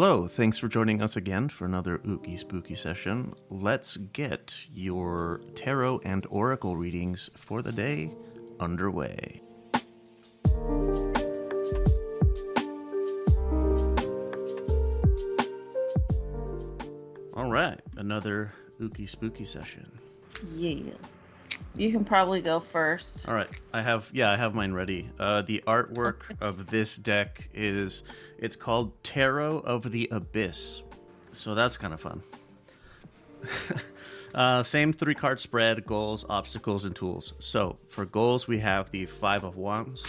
Hello, thanks for joining us again for another Ooky Spooky session. Let's get your tarot and oracle readings for the day underway. All right, another Ooky Spooky session. Yes. You can probably go first. All right, I have yeah, I have mine ready. Uh, the artwork of this deck is it's called Tarot of the Abyss, so that's kind of fun. uh, same three card spread: goals, obstacles, and tools. So for goals, we have the Five of Wands.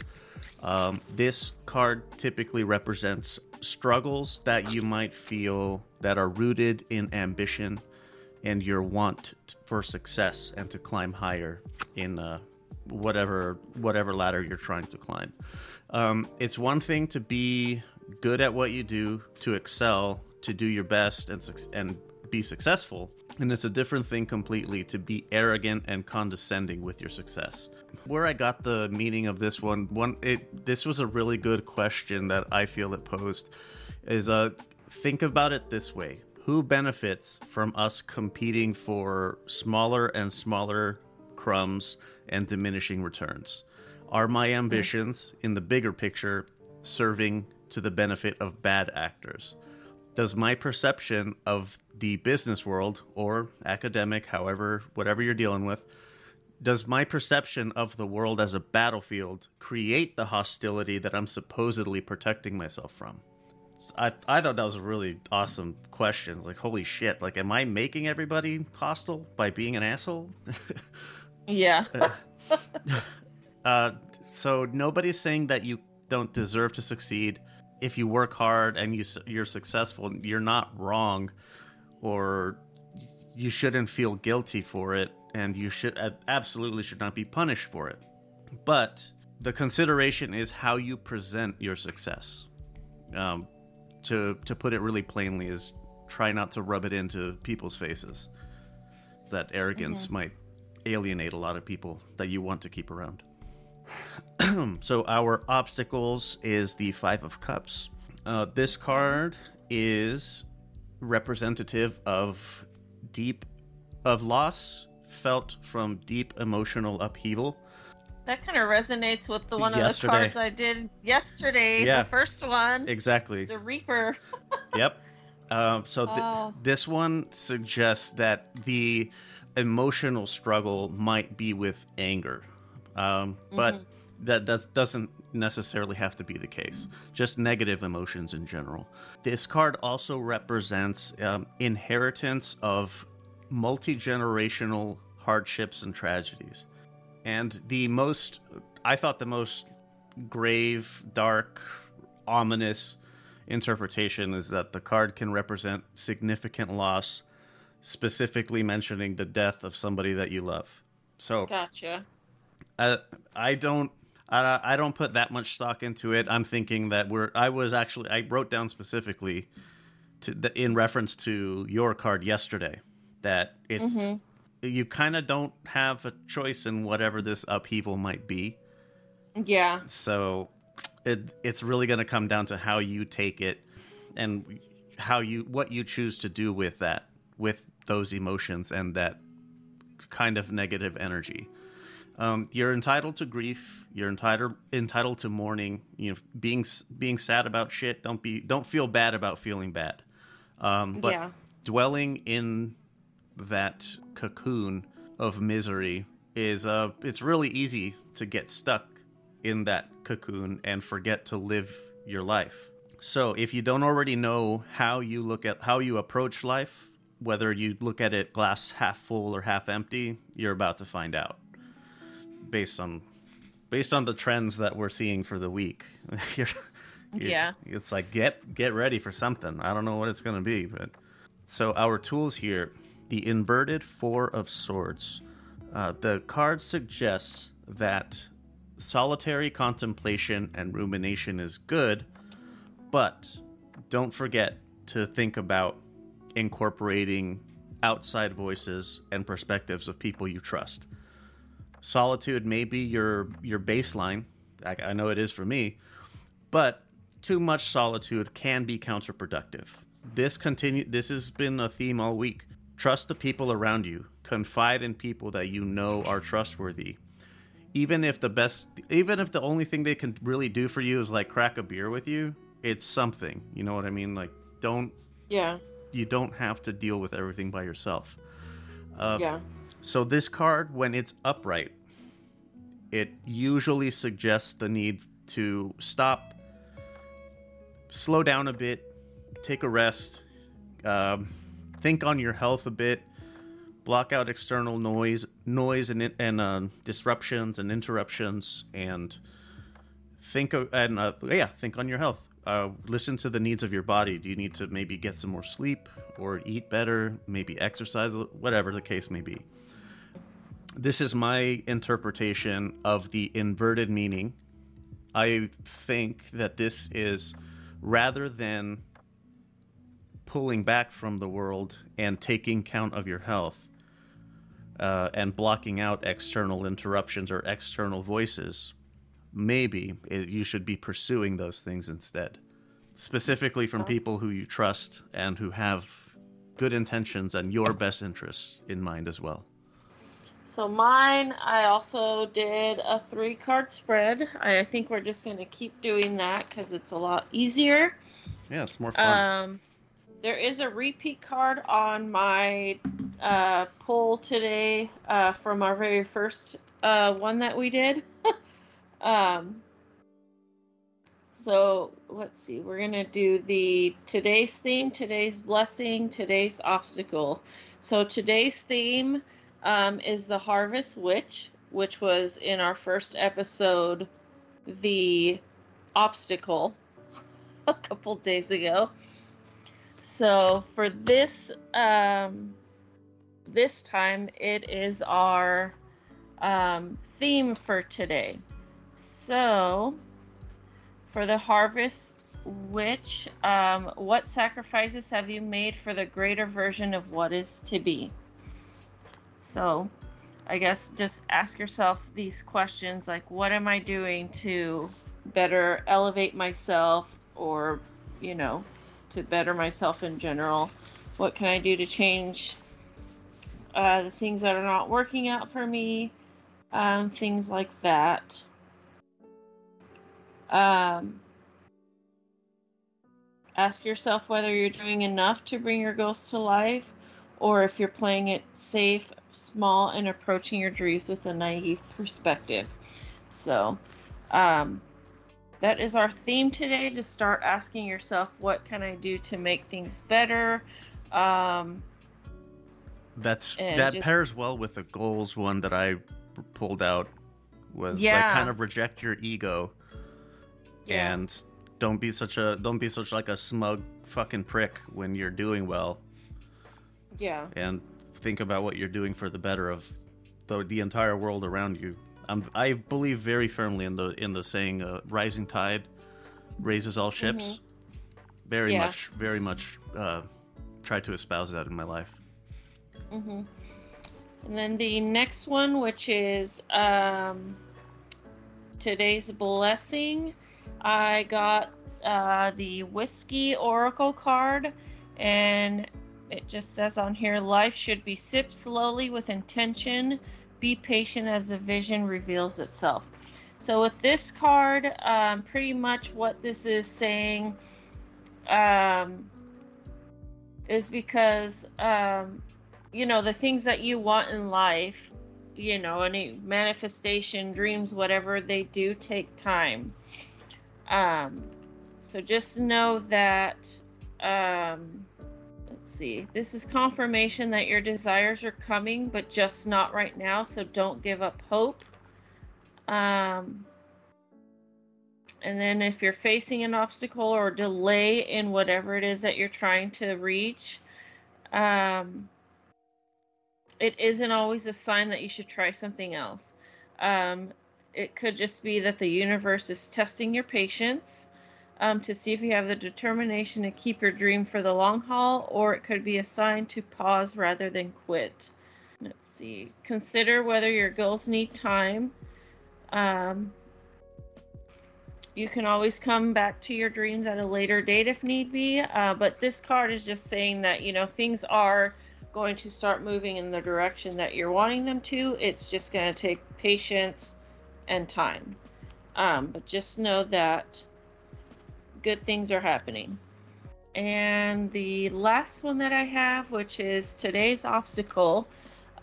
Um, this card typically represents struggles that you might feel that are rooted in ambition and your want for success and to climb higher in uh, whatever whatever ladder you're trying to climb. Um, it's one thing to be good at what you do, to excel, to do your best, and and be successful. And it's a different thing completely to be arrogant and condescending with your success. Where I got the meaning of this one, one it this was a really good question that I feel it posed. Is uh think about it this way who benefits from us competing for smaller and smaller crumbs and diminishing returns? Are my hmm. ambitions in the bigger picture serving to the benefit of bad actors? Does my perception of the business world or academic, however, whatever you're dealing with, does my perception of the world as a battlefield create the hostility that I'm supposedly protecting myself from? I I thought that was a really awesome question. Like, holy shit! Like, am I making everybody hostile by being an asshole? Yeah. uh, so nobody's saying that you don't deserve to succeed if you work hard and you you're successful. You're not wrong, or you shouldn't feel guilty for it, and you should uh, absolutely should not be punished for it. But the consideration is how you present your success. Um, to to put it really plainly, is try not to rub it into people's faces. That arrogance might alienate a lot of people that you want to keep around. so our obstacles is the Five of Cups. Uh, this card is representative of deep of loss felt from deep emotional upheaval. That kind of resonates with the one Yesterday. of the cards I did yesterday. Yeah. The first one. Exactly. The Reaper. yep. Um, so th- Oh. this one suggests that the emotional struggle might be with anger, um, but that does, doesn't necessarily have to be the case. Just negative emotions in general. This card also represents um, inheritance of multi generational hardships and tragedies. And the most, I thought the most grave, dark, ominous interpretation is that the card can represent significant loss, specifically mentioning the death of somebody that you love. So Gotcha. uh, I don't. I, I don't put that much stock into it. I'm thinking that we're. I was actually. I wrote down specifically, to the, in reference to your card yesterday, that it's you kind of don't have a choice in whatever this upheaval might be. Yeah. So it, it's really going to come down to how you take it and how you what you choose to do with that with those emotions and that kind of negative energy. Um, you're entitled to grief. You're entitled entitled to mourning. You know, being being sad about shit. Don't be don't feel bad about feeling bad. Um, but Yeah. dwelling in that cocoon of misery is uh it's really easy to get stuck in that cocoon and forget to live your life. So if you don't already know how you look at how you approach life, whether you look at it glass half full or half empty, you're about to find out. Based on based on the trends that we're seeing for the week. You're- you- Yeah. It's like get get ready for something. I don't know what it's going to be, but so our tools here, the inverted 4 of swords. Uh, the card suggests that solitary contemplation and rumination is good, but don't forget to think about incorporating outside voices and perspectives of people you trust. Solitude may be your your baseline. I, I know it is for me, but too much solitude can be counterproductive. This continue this has been a theme all week. Trust the people around you. Confide in people that you know are trustworthy. Even if the best even if the only thing they can really do for you is like crack a beer with you, it's something. You know what I mean? Like don't Yeah. you don't have to deal with everything by yourself. Uh, yeah. So this card, when it's upright, it usually suggests the need to stop, slow down a bit, take a rest, um, think on your health a bit, block out external noise, noise and and uh, disruptions and interruptions, and think of and uh, yeah, think on your health. Uh, listen to the needs of your body. Do you need to maybe get some more sleep or eat better? Maybe exercise, whatever the case may be this is my interpretation of the inverted meaning. I think that this is rather than pulling back from the world and taking count of your health uh, and blocking out external interruptions or external voices, maybe it, you should be pursuing those things instead. Specifically from people who you trust and who have good intentions and your best interests in mind as well. So mine, I also did a three card spread. I think we're just going to keep doing that because it's a lot easier. Yeah, it's more fun. Um, there is a repeat card on my uh, pull today uh, from our very first uh, one that we did. um, so let's see, we're going to do the today's theme, today's blessing, today's obstacle. So today's theme um, is the Harvest Witch, which was in our first episode, the obstacle a couple days ago. So for this um, this time, it is our um, theme for today. So for the Harvest Witch, um, what sacrifices have you made for the greater version of what is to be? So, I guess just ask yourself these questions like, what am I doing to better elevate myself or, you know, to better myself in general? What can I do to change uh, the things that are not working out for me? Um, things like that. Um, ask yourself whether you're doing enough to bring your goals to life or if you're playing it safe small and approaching your dreams with a naive perspective. So, um, that is our theme today to start asking yourself, what can I do to make things better? Um, That's that just, pairs well with the goals one that I pulled out was yeah. like kind of reject your ego yeah. and don't be such a don't be such like a smug fucking prick when you're doing well. Yeah. And think about what you're doing for the better of the, the entire world around you. I'm, I believe very firmly in the in the saying uh, "rising tide raises all ships." Mm-hmm. Very yeah. much, very much uh, try to espouse that in my life. Mm-hmm. And then the next one, which is um, today's blessing, I got uh, the whiskey oracle card, and it just says on here life should be sipped slowly with intention. Be patient as the vision reveals itself. So, with this card, um, pretty much what this is saying um, is because, um, you know, the things that you want in life, you know, any manifestation, dreams, whatever, they do take time. Um, so, just know that. Let's see. This is confirmation that your desires are coming, but just not right now. So don't give up hope. Um, and then if you're facing an obstacle or delay in whatever it is that you're trying to reach, um, it isn't always a sign that you should try something else. Um, it could just be that the universe is testing your patience um, to see if you have the determination to keep your dream for the long haul, or it could be a sign to pause rather than quit. Let's see. Consider whether your goals need time. Um, You can always come back to your dreams at a later date if need be. Uh, but this card is just saying that, you know, things are going to start moving in the direction that you're wanting them to. It's just going to take patience and time. Um, but just know that good things are happening. And the last one that I have, which is today's obstacle,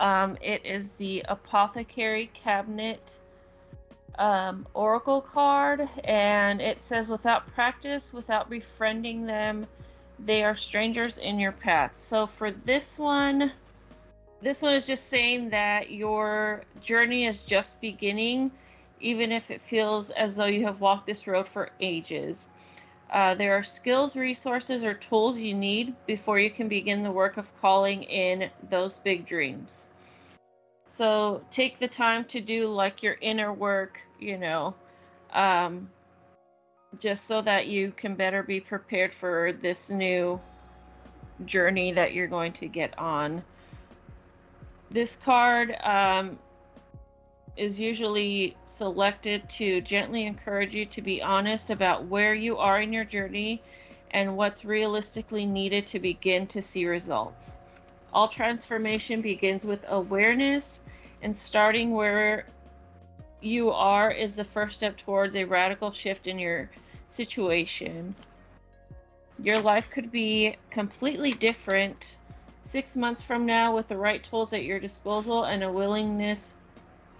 um, it is the Apothecary Cabinet um, Oracle card, and it says, without practice, without befriending them, they are strangers in your path. So for this one, this one is just saying that your journey is just beginning, even if it feels as though you have walked this road for ages. Uh, there are skills, resources, or tools you need before you can begin the work of calling in those big dreams. So take the time to do like your inner work, you know, um, just so that you can better be prepared for this new journey that you're going to get on. This card um, is usually selected to gently encourage you to be honest about where you are in your journey and what's realistically needed to begin to see results. All transformation begins with awareness, and starting where you are is the first step towards a radical shift in your situation. Your life could be completely different six months from now with the right tools at your disposal and a willingness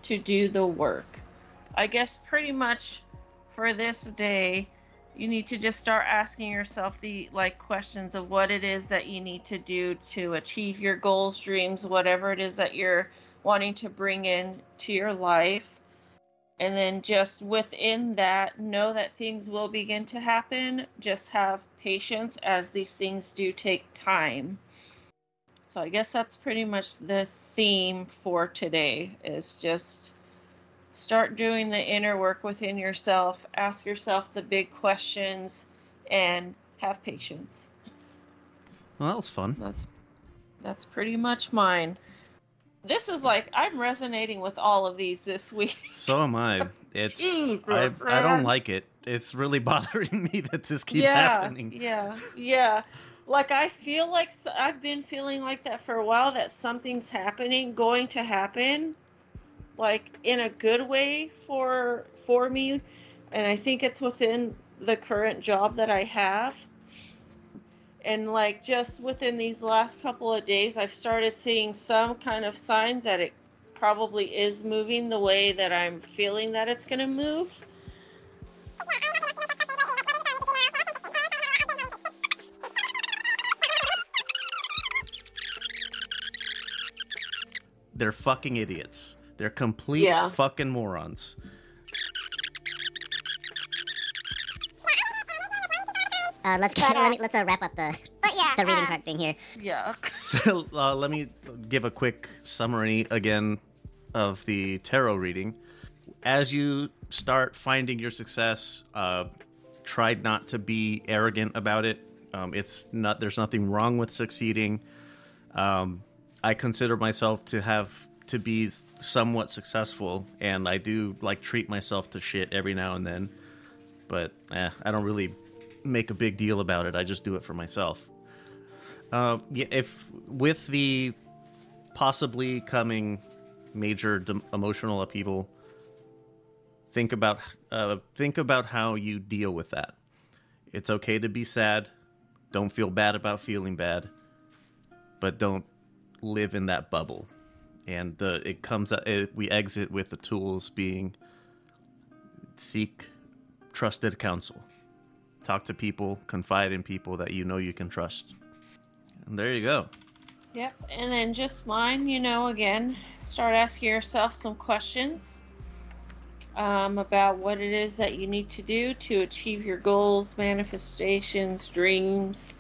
to do the work. I guess pretty much for this day, you need to just start asking yourself the like questions of what it is that you need to do to achieve your goals, dreams, whatever it is that you're wanting to bring in to your life. And then just within that, know that things will begin to happen. Just have patience as these things do take time. So I guess that's pretty much the theme for today is just start doing the inner work within yourself, ask yourself the big questions and have patience. Well, that was fun. That's that's pretty much mine. This is like I'm resonating with all of these this week. So am I. It's Jesus, I, I don't like it. It's really bothering me that this keeps yeah, happening. Yeah, yeah. Like I feel like I've been feeling like that for a while. That something's happening, going to happen, like in a good way for for me, and I think it's within the current job that I have. And like just within these last couple of days, I've started seeing some kind of signs that it probably is moving the way that I'm feeling that it's going to move. They're fucking idiots. They're complete Yeah. fucking morons. Uh, let's let me, let's uh, wrap up the the reading part thing here. Yeah. So uh, let me give a quick summary again of the tarot reading. As you start finding your success, uh, try not to be arrogant about it. Um, it's not. There's nothing wrong with succeeding. Um, I consider myself to have to be somewhat successful, and I do like treat myself to shit every now and then. But eh, I don't really make a big deal about it. I just do it for myself. Uh, if with the possibly coming major d- emotional upheaval, think about uh, think about how you deal with that. It's okay to be sad. Don't feel bad about feeling bad, but don't live in that bubble. And uh, it comes. It, we exit with the tools being seek trusted counsel. Talk to people, confide in people that you know you can trust. And there you go. Yep. And then just mine, you know, again, start asking yourself some questions um, about what it is that you need to do to achieve your goals, manifestations, dreams.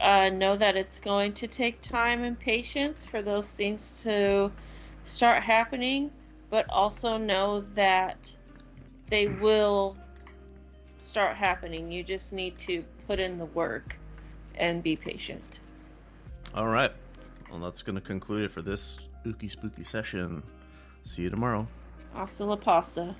Uh, know that it's going to take time and patience for those things to start happening, but also know that they will start happening. You just need to put in the work and be patient. All right. Well, that's going to conclude it for this spooky, spooky session. See you tomorrow. Hasta la pasta.